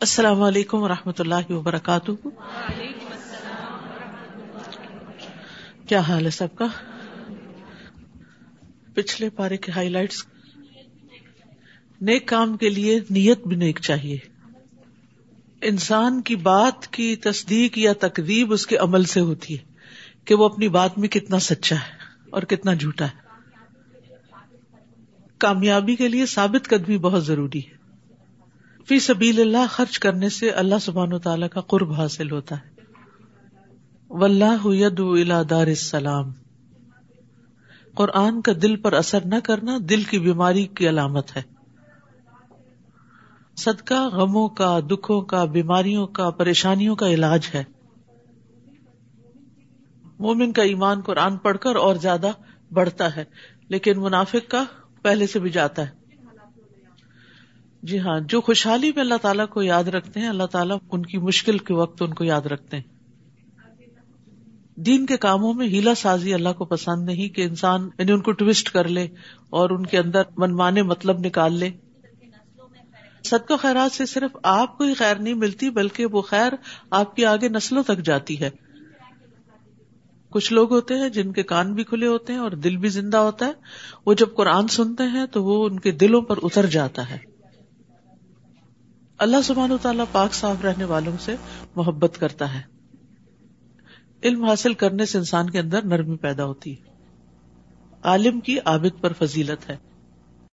السلام علیکم و رحمۃ اللہ وبرکاتہ۔ کیا حال ہے سب کا؟ پچھلے پارے کے ہائی لائٹس نیک کام کے لیے نیت بھی نیک چاہیے۔ انسان کی بات کی تصدیق یا تقریب اس کے عمل سے ہوتی ہے کہ وہ اپنی بات میں کتنا سچا ہے اور کتنا جھوٹا ہے۔ کامیابی کے لیے ثابت قدمی بہت ضروری ہے۔ فی سبیل اللہ خرچ کرنے سے اللہ سبحان و تعالیٰ کا قرب حاصل ہوتا ہے۔ الا دار السلام۔ قرآن کا دل پر اثر نہ کرنا دل کی بیماری کی علامت ہے۔ صدقہ غموں کا، دکھوں کا، بیماریوں کا، پریشانیوں کا علاج ہے۔ مومن کا ایمان قرآن پڑھ کر اور زیادہ بڑھتا ہے، لیکن منافق کا پہلے سے بھی جاتا ہے۔ جی ہاں جو خوشحالی میں اللہ تعالیٰ کو یاد رکھتے ہیں، اللہ تعالیٰ ان کی مشکل کے وقت ان کو یاد رکھتے ہیں۔ دین کے کاموں میں ہیلا سازی اللہ کو پسند نہیں کہ انسان یعنی ان کو ٹوسٹ کر لے اور ان کے اندر منمانے مطلب نکال لے۔ سد کو خیرات سے صرف آپ کو ہی خیر نہیں ملتی، بلکہ وہ خیر آپ کی آگے نسلوں تک جاتی ہے۔ کچھ لوگ ہوتے ہیں جن کے کان بھی کھلے ہوتے ہیں اور دل بھی زندہ ہوتا ہے۔ وہ جب قرآن سنتے ہیں تو وہ ان کے دلوں پر اتر جاتا ہے۔ اللہ سبحانہ تعالیٰ پاک صاف رہنے والوں سے محبت کرتا ہے۔ علم حاصل کرنے سے انسان کے اندر نرمی پیدا ہوتی ہے۔ عالم کی عابد پر فضیلت ہے۔